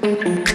Mm-hmm.